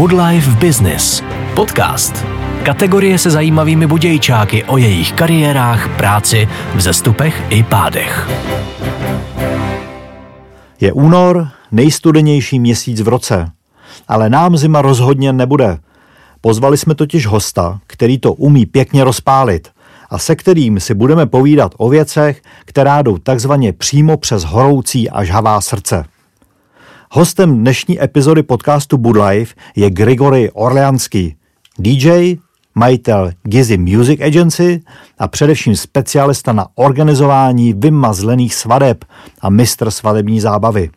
Good Life Business. Podcast. Kategorie se zajímavými budějčáky o jejich kariérách, práci, vzestupech i pádech. Je únor, nejstudenější měsíc v roce. Ale nám zima rozhodně nebude. Pozvali jsme totiž hosta, který to umí pěkně rozpálit a se kterým si budeme povídat o věcech, která jdou takzvaně přímo přes horoucí a žhavá srdce. Hostem dnešní epizody podcastu Good Life je Grigory Orleanský, DJ, majitel Gizzy Music Agency a především specialista na organizování vymazlených svadeb a mistr svadební zábavy.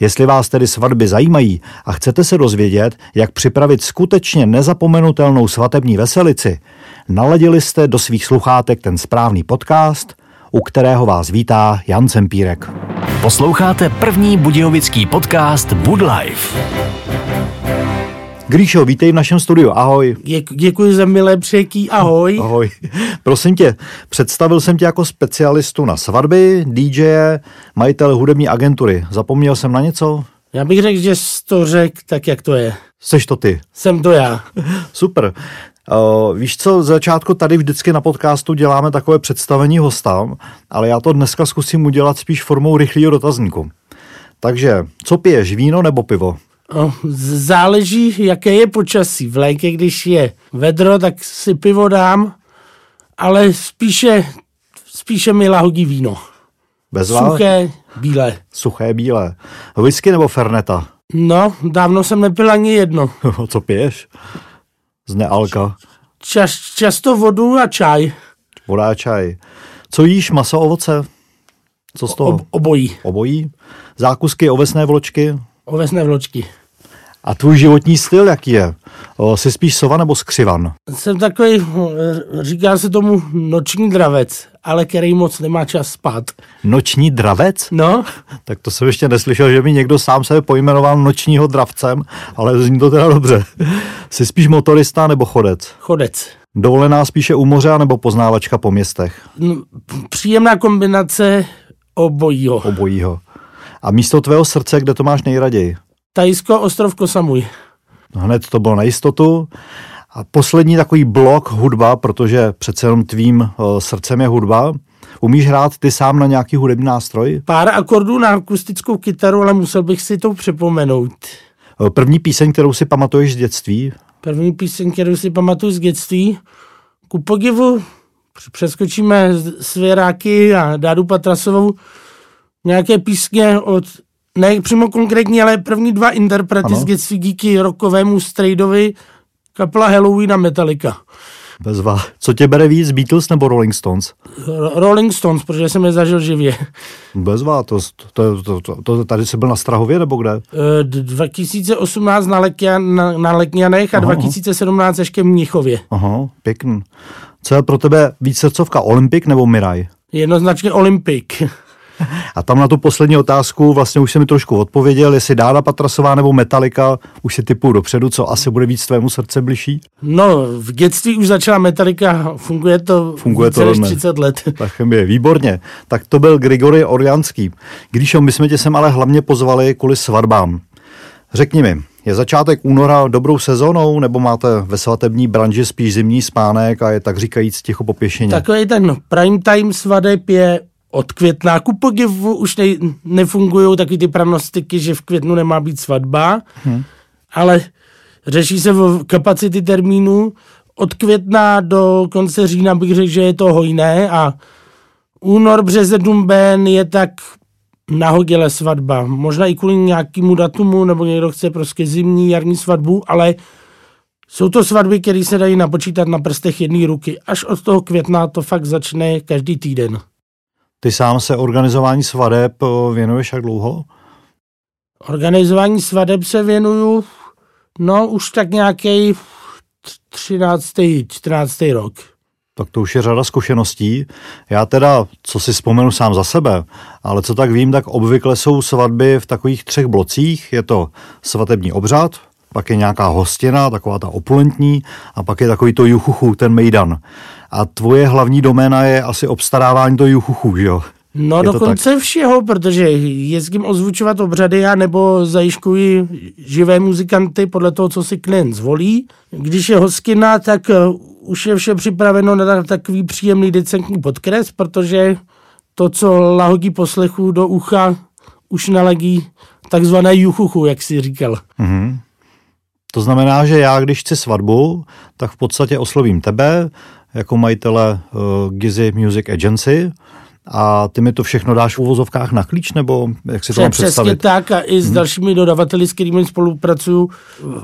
Jestli vás tedy svatby zajímají a chcete se dozvědět, jak připravit skutečně nezapomenutelnou svatební veselici, naladili jste do svých sluchátek ten správný podcast, u kterého vás vítá Jan Cempírek. Posloucháte první budějovický podcast Bud Life. Gríšo, vítej v našem studiu, ahoj. Děk, děkuji za milé přijetí, ahoj. Ahoj. Prosím tě, představil jsem tě jako specialistu na svatby, DJ, majitel hudební agentury. Zapomněl jsem na něco? Já bych řekl, že jsi to řekl tak, jak to je. Seš to ty. Jsem to já. Super. Uh, víš co, z začátku tady vždycky na podcastu děláme takové představení hostám, ale já to dneska zkusím udělat spíš formou rychlého dotazníku. Takže, co piješ, víno nebo pivo? O, záleží, jaké je počasí. V létě, když je vedro, tak si pivo dám, ale spíše, spíše mi lahodí víno. Bez Suché, bílé. Suché, bílé. Whisky nebo ferneta? No, dávno jsem nepil ani jedno. co piješ? Z nealka. Čas, často vodu a čaj. Voda a čaj. Co jíš, maso, ovoce? Co z toho? Ob, obojí. Obojí? Zákusky, ovesné vločky? Ovesné vločky. A tvůj životní styl jaký je? O, jsi spíš sova nebo skřivan? Jsem takový, říká se tomu noční dravec, ale který moc nemá čas spát. Noční dravec? No. Tak to jsem ještě neslyšel, že by někdo sám se pojmenoval nočního dravcem, ale zní to teda dobře. Jsi spíš motorista nebo chodec? Chodec. Dovolená spíše u moře nebo poznávačka po městech? No, příjemná kombinace obojího. Obojího. A místo tvého srdce, kde to máš nejraději? Tajsko, ostrov Kosamuj. Hned to bylo na jistotu. A poslední takový blok hudba, protože přece jenom tvým uh, srdcem je hudba. Umíš hrát ty sám na nějaký hudební nástroj? Pár akordů na akustickou kytaru, ale musel bych si to připomenout. První píseň, kterou si pamatuješ z dětství? První píseň, kterou si pamatuju z dětství. Ku podivu přeskočíme Svěráky a Dádu Patrasovou nějaké písně od ne přímo konkrétní, ale první dva interprety ano. z dětství díky rokovému strejdovi kapela Halloween a Metallica. Bezva. Co tě bere víc, Beatles nebo Rolling Stones? R- Rolling Stones, protože jsem je zažil živě. Bezva, to, to, to, to, to tady jsi byl na Strahově nebo kde? Uh, 2018 na, Letňan, na, na Letňanech a aha, 2017 ještě v Mnichově. Aha, pěkný. Co je pro tebe víc srdcovka, Olympik nebo Miraj? Jednoznačně Olympik. A tam na tu poslední otázku vlastně už se mi trošku odpověděl, jestli Dáda Patrasová nebo Metallica, už si typu dopředu, co asi bude víc tvému srdce bližší? No, v dětství už začala Metallica, funguje to funguje to než 30 let. Tak je, výborně. Tak to byl Grigory Orlianský. Když my jsme tě sem ale hlavně pozvali kvůli svatbám. Řekni mi, je začátek února dobrou sezónou, nebo máte ve svatební branži spíš zimní spánek a je tak říkajíc ticho popěšeně? Takový ten prime time svadeb je od května. Ku podivu už ne, nefungují taky ty pranostiky, že v květnu nemá být svatba, hmm. ale řeší se v kapacity termínu. Od května do konce října bych řekl, že je to hojné a únor, březen, dumben je tak nahodile svatba. Možná i kvůli nějakému datumu, nebo někdo chce prostě zimní, jarní svatbu, ale jsou to svatby, které se dají napočítat na prstech jedné ruky. Až od toho května to fakt začne každý týden. Ty sám se organizování svadeb eh, věnuješ jak dlouho? Organizování svadeb se věnuju, no už tak nějaký 13. 14. rok. Tak to už je řada zkušeností. Já teda, co si vzpomenu sám za sebe, ale co tak vím, tak obvykle jsou svatby v takových třech blocích. Je to svatební obřad, pak je nějaká hostina, taková ta opulentní, a pak je takový to juchuchu, ten mejdan. A tvoje hlavní doména je asi obstarávání to juchuchu, že jo? No Je dokonce všeho, protože jezdím ozvučovat obřady a nebo zajišťuji živé muzikanty podle toho, co si klient zvolí. Když je hostina, tak uh, už je vše připraveno na takový příjemný decentní podkres, protože to, co lahodí poslechu do ucha, už nalegí takzvané juchuchu, jak si říkal. Mhm. To znamená, že já, když chci svatbu, tak v podstatě oslovím tebe jako majitele uh, Gizzy Music Agency a ty mi to všechno dáš v uvozovkách na klíč, nebo jak si to mám Přesně představit? tak a i s dalšími dodavateli, s kterými spolupracuju,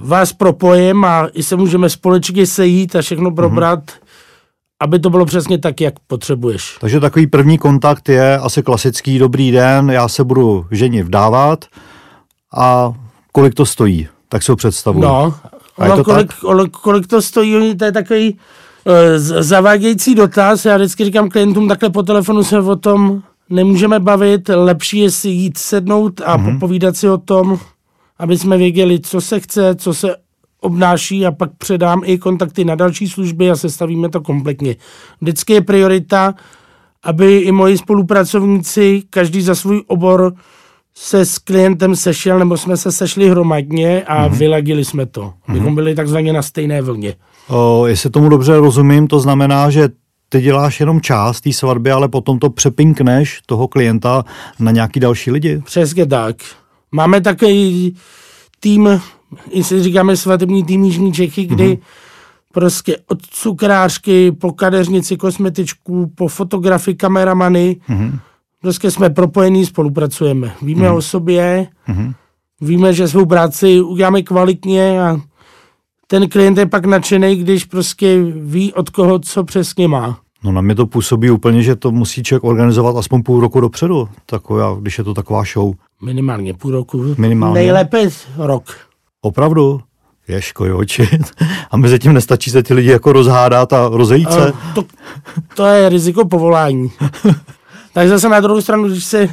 vás propojem a i se můžeme společně sejít a všechno probrat, aby to bylo přesně tak, jak potřebuješ. Takže takový první kontakt je asi klasický dobrý den, já se budu ženi vdávat a kolik to stojí, tak si ho představuji. No, A je ono, to kolik, kolik, kolik to stojí, to je takový z- zavádějící dotaz. Já vždycky říkám klientům, takhle po telefonu se o tom nemůžeme bavit, lepší je si jít sednout a mm-hmm. popovídat si o tom, aby jsme věděli, co se chce, co se obnáší a pak předám i kontakty na další služby a sestavíme to kompletně. Vždycky je priorita, aby i moji spolupracovníci, každý za svůj obor, se s klientem sešel, nebo jsme se sešli hromadně a mm-hmm. vyladili jsme to. Bychom byli takzvaně na stejné vlně. O, jestli tomu dobře rozumím, to znamená, že ty děláš jenom část té svatby, ale potom to přepinkneš toho klienta na nějaký další lidi. Přesně tak. Máme takový tým, jestli říkáme svatební tým Jižní Čechy, kdy mm-hmm. prostě od cukrářky po kadeřnici, kosmetičku, po fotografii, kameramany, mm-hmm. Prostě jsme propojení, spolupracujeme. Víme mm-hmm. o sobě, mm-hmm. víme, že svou práci uděláme kvalitně a ten klient je pak nadšený, když prostě ví od koho, co přesně má. No na mě to působí úplně, že to musí člověk organizovat aspoň půl roku dopředu, taková, když je to taková show. Minimálně půl roku. Minimálně. Nejlépe rok. Opravdu? Ješko, jo, či. A mezi tím nestačí se ty lidi jako rozhádat a rozejít se. A To, to je riziko povolání. tak zase na druhou stranu, když se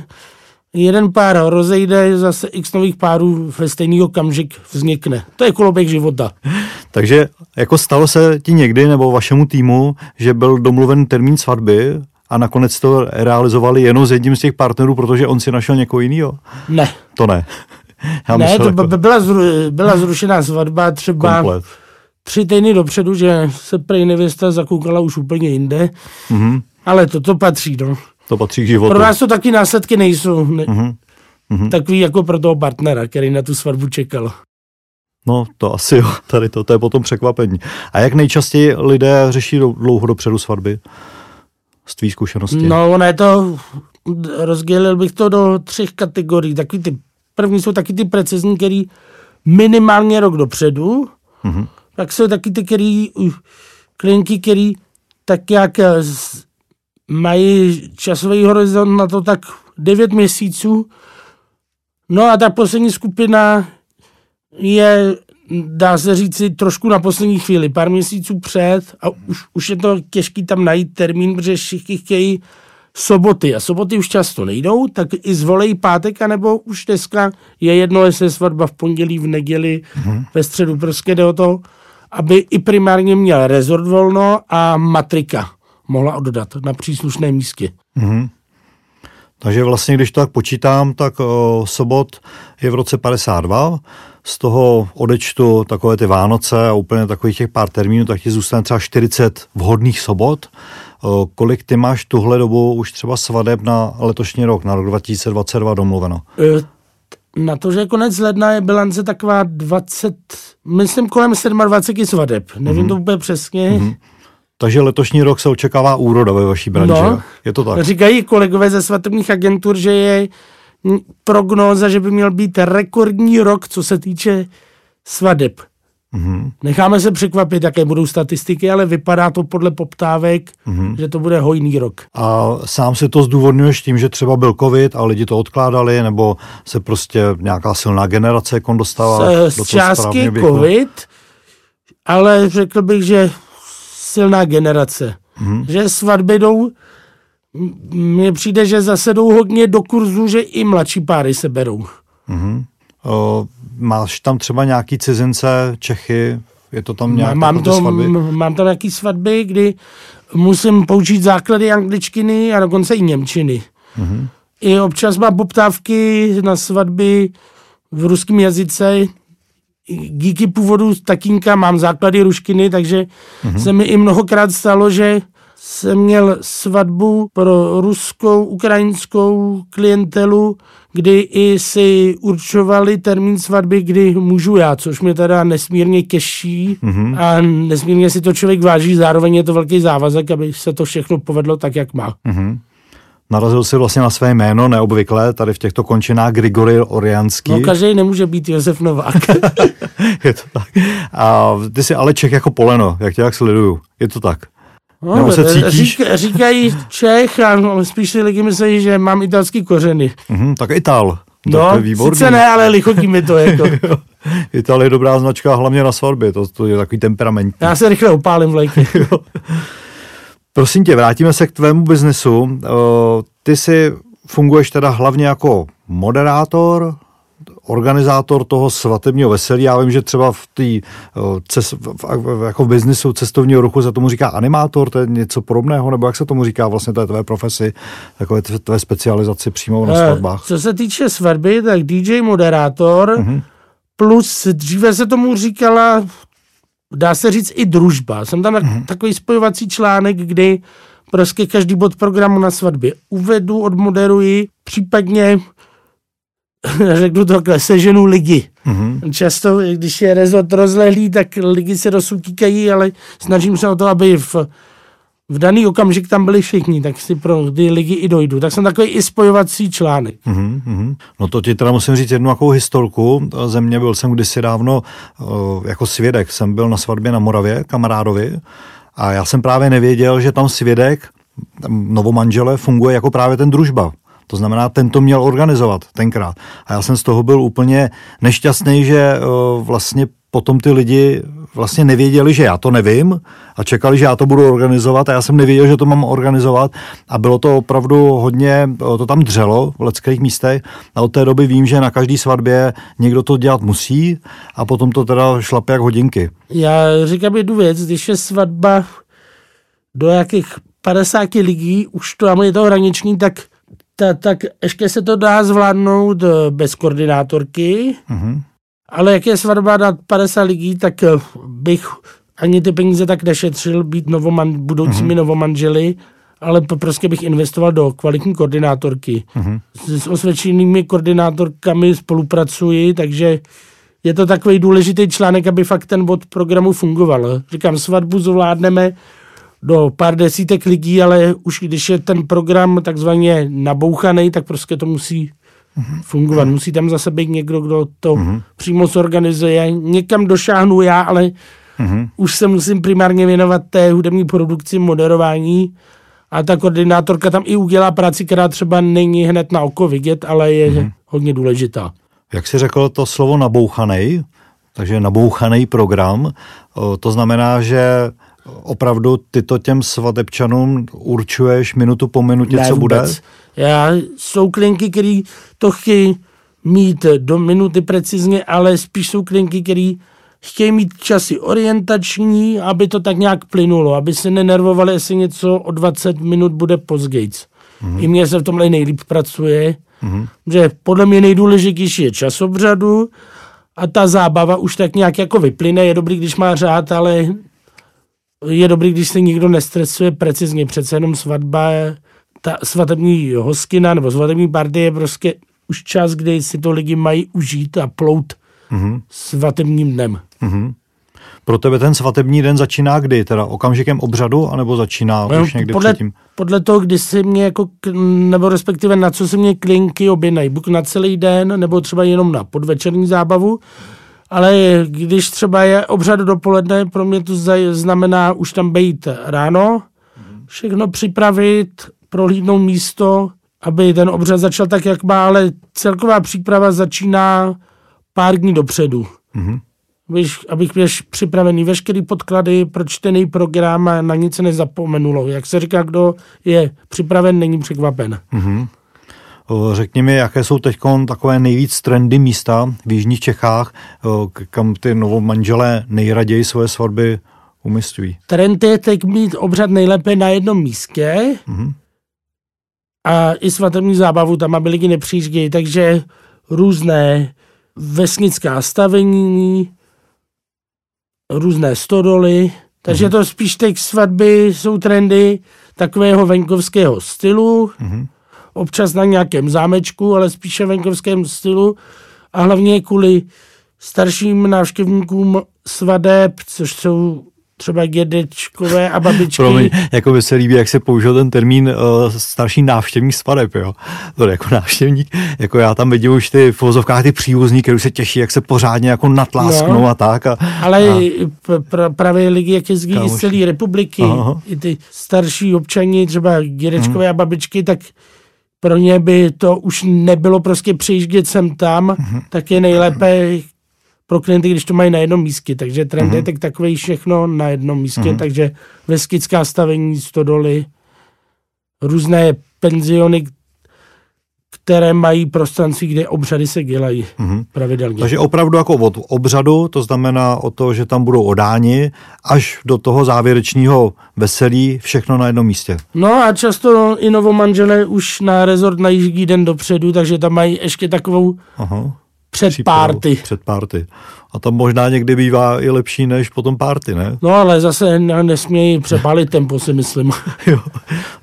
jeden pár rozejde, zase x nových párů ve stejný okamžik vznikne. To je koloběh života. Takže jako stalo se ti někdy nebo vašemu týmu, že byl domluven termín svatby a nakonec to realizovali jenom s jedním z těch partnerů, protože on si našel někoho jiného? Ne. To ne. Já ne, to jako by byla, zru, byla zrušená svatba třeba komplet. tři týdny dopředu, že se prej nevěsta zakoukala už úplně jinde. Mhm. Ale to to patří, no. To patří k životu. Pro nás to taky následky nejsou. Ne, Takový jako pro toho partnera, který na tu svatbu čekal. No, to asi jo, tady to, to je potom překvapení. A jak nejčastěji lidé řeší dlouho dopředu svatby? Z tvý zkušenosti. No, ono je to, rozdělil bych to do třech kategorií. Takový ty, první jsou taky ty precizní, který minimálně rok dopředu. Mm-hmm. Pak jsou taky ty, který, klienti, který tak jak mají časový horizont na to tak 9 měsíců. No a ta poslední skupina je, dá se říci, trošku na poslední chvíli, pár měsíců před a už, už je to těžký tam najít termín, protože všichni chtějí soboty a soboty už často nejdou, tak i zvolej pátek, anebo už dneska je jedno, jestli je svatba v pondělí, v neděli, mm-hmm. ve středu, prostě jde o to, aby i primárně měl rezort volno a matrika mohla oddat na příslušném místě. Takže vlastně, když to tak počítám, tak o, sobot je v roce 52, z toho odečtu takové ty Vánoce a úplně takových těch pár termínů, tak ti zůstane třeba 40 vhodných sobot. O, kolik ty máš tuhle dobu už třeba svadeb na letošní rok, na rok 2022 domluveno? E, Na to, že je konec ledna je bilance taková 20, myslím kolem 27 svadeb. Nevím mm-hmm. to úplně přesně. Mm-hmm. Takže letošní rok se očekává úroda ve vaší branži. No. Je to tak? Říkají kolegové ze svatebních agentur, že je prognóza, že by měl být rekordní rok, co se týče svadeb. Mm-hmm. Necháme se překvapit, jaké budou statistiky, ale vypadá to podle poptávek, mm-hmm. že to bude hojný rok. A sám si to zdůvodňuješ tím, že třeba byl covid a lidi to odkládali, nebo se prostě nějaká silná generace kon dostala Z, do z částky covid, ale řekl bych, že silná generace. Mm-hmm. Že svatby jdou, mně přijde, že zase jdou hodně do kurzu, že i mladší páry se berou. O, máš tam třeba nějaký cizince, Čechy, je to tam nějak mám, to, svatby? mám tam nějaký svatby, kdy musím použít základy angličtiny a dokonce i němčiny. Mm-hmm. I občas má poptávky na svatby v ruském jazyce. Díky původu takínka mám základy ruštiny, takže mm-hmm. se mi i mnohokrát stalo, že jsem měl svatbu pro ruskou, ukrajinskou klientelu, kdy i si určovali termín svatby, kdy můžu já, což mě teda nesmírně keší mm-hmm. a nesmírně si to člověk váží, zároveň je to velký závazek, aby se to všechno povedlo tak, jak má. Mm-hmm. Narazil si vlastně na své jméno, neobvykle, tady v těchto končinách Grigory Orianský. No, každý nemůže být Josef Novák. je to tak. A ty jsi ale Čech jako poleno, jak tě jak sleduju. Je to tak? No, Nebo se cítíš? Řík, říkají Čech a spíš si lidi myslí, že mám italský kořeny. Mm, tak Ital. No, to je sice ne, ale lichotí mi to. Jako. Ital je dobrá značka, hlavně na svatbě, to, to je takový temperament. Já se rychle opálím vlajky. Prosím tě, vrátíme se k tvému biznesu. Ty si funguješ teda hlavně jako moderátor, organizátor toho svatebního veselí. Já vím, že třeba v té jako v biznisu cestovního ruchu se tomu říká animátor, to je něco podobného, nebo jak se tomu říká vlastně té tvé profesi, takové tvé specializaci přímo na eh, svatbách? Co se týče svatby, tak DJ moderátor, uh-huh. plus dříve se tomu říkala, dá se říct i družba. Jsem tam uh-huh. takový spojovací článek, kdy prostě každý bod programu na svatbě uvedu, odmoderuji, případně řeknu to takhle, seženu lidi. Mm-hmm. Často, když je rezort rozlehlý, tak lidi se rozsutíkají, ale snažím se o to, aby v, v daný okamžik tam byli všichni, tak si pro ty lidi i dojdu. Tak jsem takový i spojovací článek. Mm-hmm. No to ti teda musím říct jednu takovou historku. Země byl jsem kdysi dávno jako svědek. Jsem byl na svatbě na Moravě, kamarádovi, a já jsem právě nevěděl, že tam svědek, novomanžele, funguje jako právě ten družba. To znamená, ten to měl organizovat tenkrát. A já jsem z toho byl úplně nešťastný, že uh, vlastně potom ty lidi vlastně nevěděli, že já to nevím a čekali, že já to budu organizovat a já jsem nevěděl, že to mám organizovat a bylo to opravdu hodně, to tam dřelo v leckých místech a od té doby vím, že na každý svatbě někdo to dělat musí a potom to teda šlape jak hodinky. Já říkám jednu věc, když je svatba do jakých 50 lidí, už to je to hraniční, tak ta, tak ještě se to dá zvládnout eh, bez koordinátorky, mm-hmm. Ale jak je svatba na 50 lidí, tak eh, bych ani ty peníze tak nešetřil být novoman, budoucími mm-hmm. novomanželi, ale prostě bych investoval do kvalitní koordinátorky. Mm-hmm. S, s osvědčenými koordinátorkami spolupracuji, takže je to takový důležitý článek, aby fakt ten bod programu fungoval. Říkám, svatbu zvládneme do pár desítek lidí, ale už když je ten program takzvaně nabouchaný, tak prostě to musí mm-hmm. fungovat. Musí tam zase být někdo, kdo to mm-hmm. přímo zorganizuje. Někam došáhnu já, ale mm-hmm. už se musím primárně věnovat té hudební produkci, moderování a ta koordinátorka tam i udělá práci, která třeba není hned na oko vidět, ale je mm-hmm. hodně důležitá. Jak jsi řekl to slovo nabouchaný, takže nabouchaný program, to znamená, že opravdu ty to těm svatebčanům určuješ minutu po minutě, ne, co vůbec. bude? Já, jsou klinky, které to chtějí mít do minuty precizně, ale spíš jsou klinky, které chtějí mít časy orientační, aby to tak nějak plynulo, aby se nenervovali, jestli něco o 20 minut bude později. Mm-hmm. I mně se v tomhle nejlíp pracuje, mm-hmm. že podle mě nejdůležitější je časobřadu a ta zábava už tak nějak jako vyplyne. Je dobrý, když má řád, ale je dobrý, když se nikdo nestresuje precizně, přece jenom svatba, ta svatební hoskina nebo svatební party je prostě už čas, kdy si to lidi mají užít a plout mm-hmm. svatebním dnem. Mm-hmm. Pro tebe ten svatební den začíná kdy? Teda okamžikem obřadu, anebo začíná no, už někdy podle, předtím? Podle toho, kdy si mě jako, nebo respektive na co se mě klinky objednají. Buď na celý den, nebo třeba jenom na podvečerní zábavu ale když třeba je obřad dopoledne, pro mě to znamená už tam být ráno, všechno připravit, prohlídnout místo, aby ten obřad začal tak, jak má, ale celková příprava začíná pár dní dopředu. Mm-hmm. Víš, abych měl připravený veškerý podklady, pročtený program a na nic se nezapomenulo. Jak se říká, kdo je připraven, není překvapen. Mm-hmm. Řekni mi, jaké jsou teď takové nejvíc trendy místa v jižních Čechách, kam ty novomanželé nejraději svoje svatby umistují? Trend je teď mít obřad nejlépe na jednom místě, mm-hmm. a i svatební zábavu tam, aby lidi nepřijíždějí, takže různé vesnická stavení, různé stodoly, takže to spíš teď svatby jsou trendy takového venkovského stylu, občas na nějakém zámečku, ale spíše venkovském stylu a hlavně kvůli starším návštěvníkům svadeb, což jsou třeba dědečkové a babičky. Promiň, jako by se líbí, jak se použil ten termín uh, starší návštěvník svadeb, jo. To jako návštěvník, jako já tam vidím už ty v vozovkách ty příbuzní, který se těší, jak se pořádně jako natlásknou No. a tak. A, Ale a, pra, právě lidi, jak jezdí i z celé republiky, Aha. i ty starší občani, třeba dědečkové Mhm. a babičky, tak pro ně by to už nebylo prostě přejíždět sem tam, Mhm. tak je nejlépe pro klienty, když to mají na jednom místě. Takže trend Mhm. je tak takový všechno na jednom místě, takže veskycká stavení, stodoly, různé penziony, které mají prostranství, kde obřady se dělají pravidelně. Mhm. takže opravdu jako od obřadu, to znamená o to, že tam budou odáni, až do toho závěrečného veselí, všechno na jednom místě. No a často i novomanželé už na rezort najíždí den dopředu, takže tam mají ještě takovou Aha. Předpárty. Před párty. A to možná někdy bývá i lepší než potom párty, ne? No ale zase ne- nesmějí přepálit tempo, si myslím. Jo.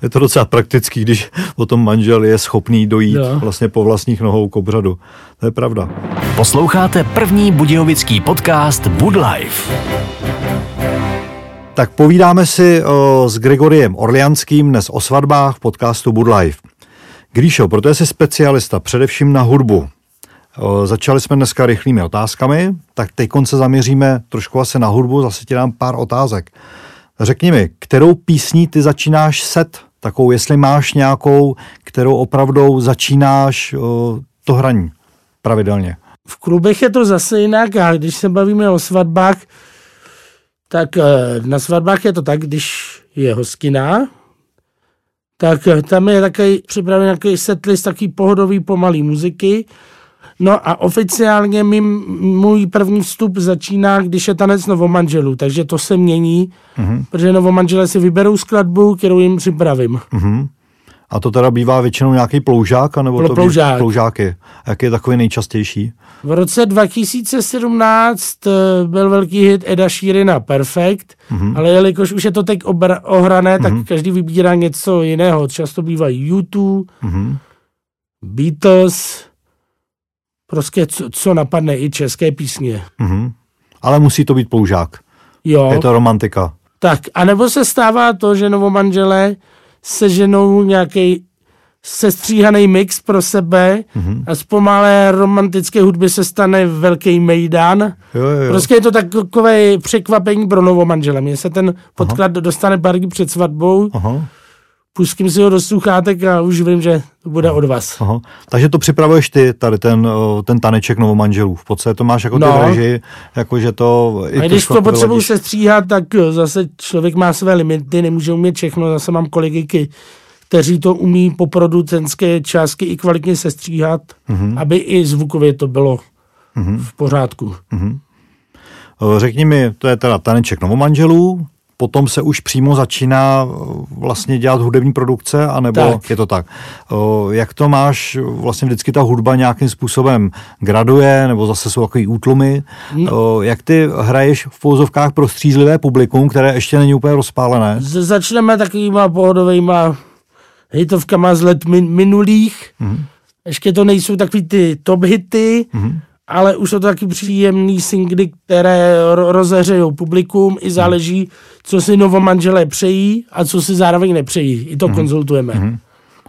Je to docela praktický, když potom manžel je schopný dojít Jo. vlastně po vlastních nohou k obřadu. To je pravda. Posloucháte první budějovický podcast Bud Life. Tak povídáme si o, s Gregoriem Orlianským dnes o svatbách v podcastu Bud Life. Gríšo, protože jsi specialista především na hudbu. Začali jsme dneska rychlými otázkami, tak teď se zaměříme trošku asi na hudbu, zase ti dám pár otázek. Řekni mi, kterou písní ty začínáš set? Takovou, jestli máš nějakou, kterou opravdu začínáš to hraní pravidelně. V klubech je to zase jinak a když se bavíme o svatbách, tak eh, na svatbách je to tak, když je hostina, tak eh, tam je takový připravený nějaký setlist, takový pohodový pomalý muziky. No a oficiálně mi, můj první vstup začíná, když je tanec novomanželů, takže to se mění, mm-hmm. protože novomanželé si vyberou skladbu, kterou jim připravím. Mhm. A to teda bývá většinou nějaký ploužák, anebo Plo- to ploužák. Ploužáky. Jak je takový nejčastější? V roce 2017 eh, byl velký hit Eda Sheerana Perfect, mm-hmm. ale jelikož už je to teď obra- ohrané, tak mm-hmm. každý vybírá něco jiného. Často bývají U2, Mhm. Beatles, prostě co, co napadne i české písně. Mhm. Ale musí to být ploužák. Jo, Je to romantika. tak. A nebo se stává to, že novomanželé seženou nějaký sestříhaný mix pro sebe mm-hmm. a z pomalé romantické hudby se stane velký mejdan. Jo, jo. Prostě je to takové překvapení pro novomanžele. Mně se ten podklad Aha. dostane dní před svatbou, Aha, pustím si ho do sluchátek a už vím, že to bude od vás. aha. Takže to připravuješ ty, tady ten, ten taneček novomanželů. V podstatě to máš jako ty No. režii, jako že to... i A když to potřebuji se stříhat, tak jo, zase člověk má své limity, nemůže umět všechno. Zase mám kolegy, kteří to umí po producentské částky i kvalitně sestříhat, mm-hmm. aby i zvukově to bylo mm-hmm. v pořádku. O, Řekni mi, to je teda taneček novomanželů, potom se už přímo začíná o, vlastně dělat hudební produkce, anebo Tak. je to tak? O, Jak to máš, vlastně vždycky ta hudba nějakým způsobem graduje, nebo zase jsou takový útlumy. O, Jak ty hraješ v pouzovkách pro střízlivé publikum, které ještě není úplně rozpálené? Z- začneme takovýma pohodovýma hitovkama z let min- minulých. Mm-hmm. Ještě to nejsou takový ty top hity, mm-hmm. Ale už jsou to taky příjemný singly, které ro- rozehřejou publikum. I záleží, co si novomanželé přejí a co si zároveň nepřejí. I to mm-hmm. konzultujeme. Mm-hmm.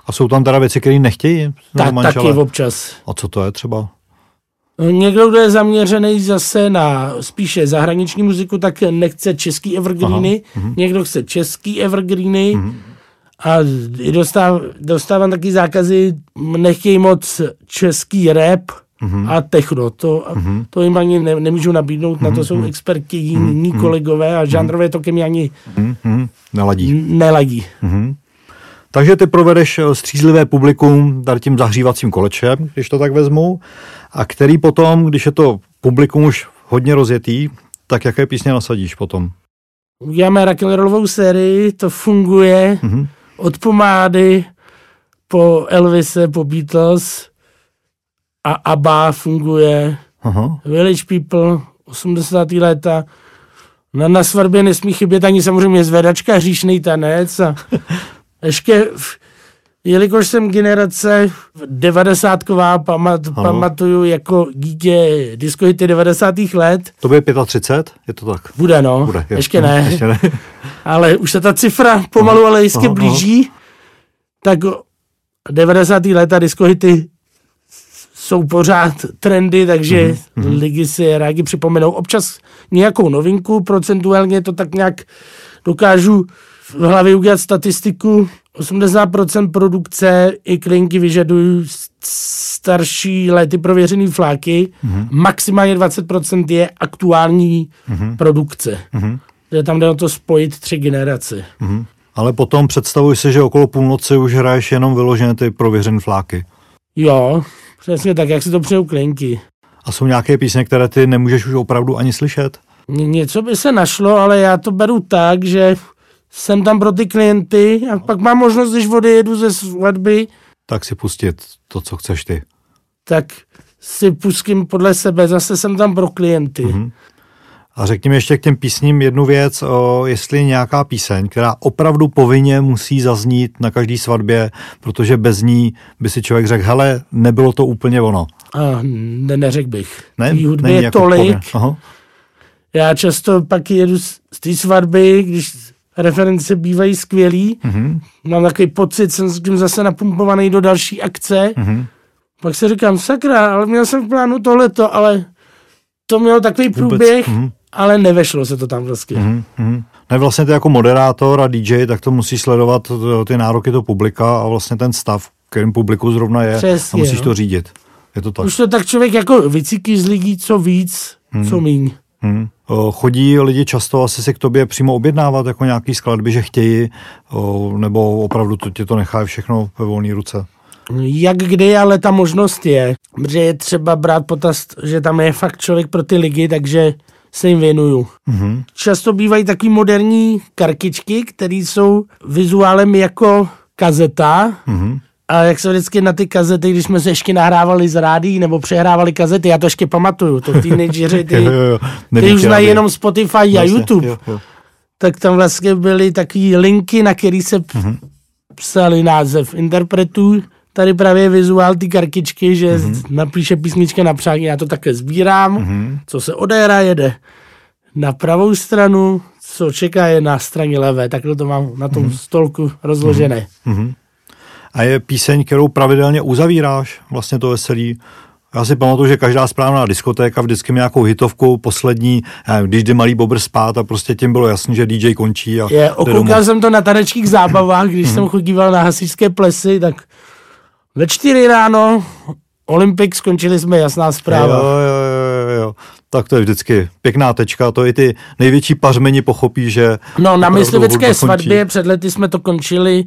A jsou tam teda věci, které nechtějí? Tak, taky občas. A co to je třeba? Někdo, kdo je zaměřený zase na spíše zahraniční muziku, tak nechce český evergreeny, Aha, někdo chce český evergreeny a i dostáv, dostávám taky zákazy, nechtějí moc český rap a techno. To, to jim ani ne, nemůžu nabídnout, na to jsou experti jiní kolegové a žánrové to ke mně ani Mhm. Neladí. neladí. Takže ty provedeš eh, střízlivé publikum tady tím zahřívacím kolečem, když to tak vezmu, a který potom, když je to publikum už hodně rozjetý, tak jaké písně nasadíš potom? Uděláme rock'n'rollovou sérii, to funguje Mhm. od pomády po Elvise, po Beatles a ABBA funguje, Aha. Village People, 80. léta. Na, na svatbě nesmí chybět ani samozřejmě zvedačka, hříšný tanec a ještě, jelikož jsem generace 90ková, pamat, Ano. pamatuju jako dítě diskohity 90. let, To bude 35? Je to tak? bude no, Bude, jo. ještě ne, Ještě ne. ale už se ta cifra pomalu, ale jistě aha, aha. blíží, tak 90. léta diskohity jsou pořád trendy, takže Mhm, ligy si rádi připomenou občas nějakou novinku, procentuálně to tak nějak dokážu v hlavě udělat statistiku. 80% produkce i klinky vyžadují starší lety prověřený fláky, Mhm. maximálně 20% je aktuální produkce. Že tam jde o to spojit tři generace. Ale potom představuj si, že okolo půlnoci už hraješ jenom vyložené ty prověřené fláky. Jo, přesně tak, jak si to přejou klinky. A jsou nějaké písně, které ty nemůžeš už opravdu ani slyšet? Ně- Něco by se našlo, ale já to beru tak, že jsem tam pro ty klienty a pak mám možnost, když odjedu ze svatby, Tak si pustit to, co chceš ty. tak si pustím podle sebe, zase jsem tam pro klienty. Mm-hmm. A řekni mi ještě k těm písním jednu věc, o, jestli je nějaká píseň, která opravdu povinně musí zaznít na každý svatbě, protože bez ní by si člověk řekl, hele, nebylo to úplně ono. A ne, neřekl bych. Ne, Tý hudby je jako tolik. Já často pak jedu z z té svatby, když reference bývají skvělý. Mhm. Mám takový pocit, jsem s tím zase napumpovaný do další akce. Mhm. Pak si říkám, sakra, ale měl jsem v plánu tohleto, ale to mělo takový průběh, mhm. Ale nevešlo se to tam prostě. Mhm, mhm. Ne, vlastně ty jako moderátor a DJ, tak to musí sledovat eh, ty nároky toho publika a vlastně ten stav, kterým publiku zrovna je Přesně, a musíš no. to řídit. Je to tak. Už to tak člověk jako vycíkí z lidí, co víc, co míň. Hmm. Chodí lidi často asi si k tobě přímo objednávat jako nějaký skladby, že chtějí, nebo opravdu to, tě to nechá všechno ve volné ruce. Jak kdy, ale ta možnost je. Protože je třeba brát potaz, že tam je fakt člověk pro ty ligy, takže se jim věnuju. Mhm. Často bývají takový moderní karkičky, které jsou vizuálem jako kazeta. Mhm. A jak se vždycky na ty kazety, když jsme se ještě nahrávali z rádí nebo přehrávali kazety, já to ještě pamatuju, to teenageři, ty, Jo, jo, jo. ty už znají jenom Spotify a Vlastně, YouTube. Jo, jo. tak tam vlastně byly takové linky, na který se Mhm. psali název interpretů. Tady právě je vizuál ty kartičky, že Mhm. napíše písnička na přání, já to také sbírám, co se odehra, jede na pravou stranu, co čeká je na straně levé, takhle to mám na Mhm. tom stolku rozložené. A je píseň, kterou pravidelně uzavíráš, vlastně to veselí. Já si pamatuju, že každá správná diskotéka vždycky měla nějakou hitovku poslední, když jde malý bobr spát a prostě tím bylo jasný, že DJ končí a Je, okoukal jsem to na tanečních zábavách, když jsem chodíval na hasičské plesy, tak ve čtyři ráno Olympik skončili jsme jasná zpráva. Jo, jo, jo, jo. Tak to je vždycky pěkná tečka, to i ty největší pařmeni pochopí, že No, na myslivecké svatbě před lety jsme to končili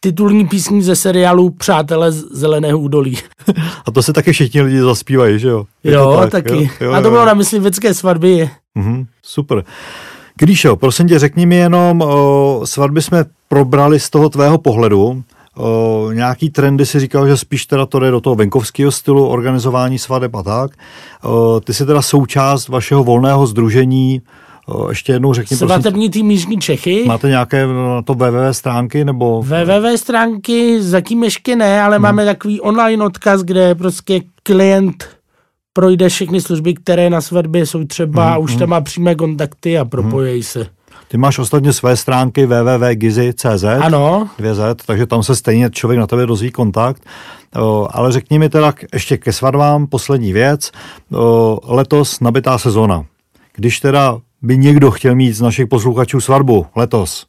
titulní písní ze seriálu Přátelé z Zeleného údolí. A to se taky všichni lidi zaspívají, že jo? Je jo, tak, taky. Jo, jo, A to jo. bylo na myslivecké svatbě. Mhm, super. Gríšo, prosím tě, řekni mi jenom, o, svatby jsme probrali z toho tvého pohledu, o, nějaký trendy si říkal, že spíš teda to jde do toho venkovského stylu organizování svadeb a tak. O, ty jsi teda součást vašeho volného združení, o, ještě jednou řekni, prosím, Svatební tým Jižní Čechy. máte nějaké na to www stránky, nebo... www stránky zatím ještě ne, ale máme takový online odkaz, kde prostě klient projde všechny služby, které na svatbě jsou třeba a už tam má přímé kontakty a propojí se. Ty máš ostatně své stránky www.gizy.cz. Ano, 2Z, takže tam se stejně člověk na tebe dozví kontakt. O, ale řekni mi teda ještě ke svatbám poslední věc. O, letos nabitá sezona. Když teda by někdo chtěl mít z našich posluchačů svatbu letos,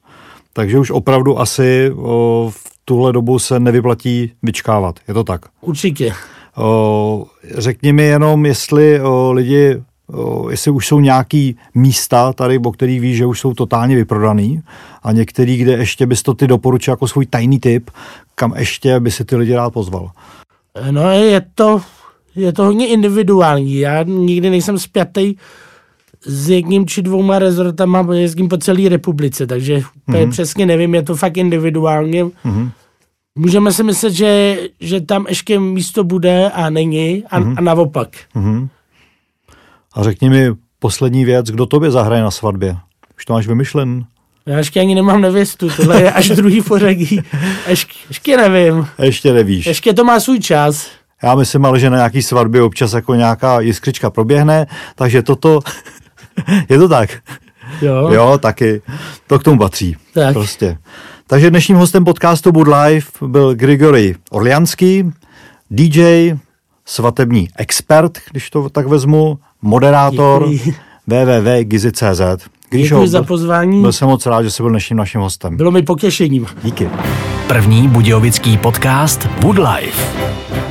takže už opravdu asi o, v tuhle dobu se nevyplatí vyčkávat. Je to tak? určitě. O, řekni mi jenom, jestli o, lidi, jestli už jsou nějaký místa tady, o kterých víš, že už jsou totálně vyprodaný a některý, kde ještě bys to ty doporučil jako svůj tajný tip, kam ještě by si ty lidi rád pozval. No je to, je to hodně individuální. Já nikdy nejsem spjatý s jedním či dvouma rezortama, jezdím po celé republice, takže Mhm. přesně nevím, je to fakt individuálně. můžeme si myslet, že, že tam ještě místo bude a není a, mm-hmm. a naopak. Mm-hmm. A řekni mi poslední věc, kdo tobě zahraje na svatbě? Už to máš vymyšlen? Já ještě ani nemám nevěstu, tohle je až druhý pořadí. Ještě, ještě nevím. Ještě nevíš. Ještě to má svůj čas. Já myslím ale, že na nějaký svatbě občas jako nějaká jiskřička proběhne, takže toto, je to tak? Jo. Jo, taky. To k tomu patří. Tak. Prostě. Takže dnešním hostem podcastu Bud Live byl Grigory Orlianský, DJ, svatební expert, když to tak vezmu, moderátor Děkuji. www.gizy.cz. Děkuji za pozvání. Byl jsem moc rád, že jsi byl dnešním naším hostem. Bylo mi potěšením. Díky. První budějovický podcast Wood Life.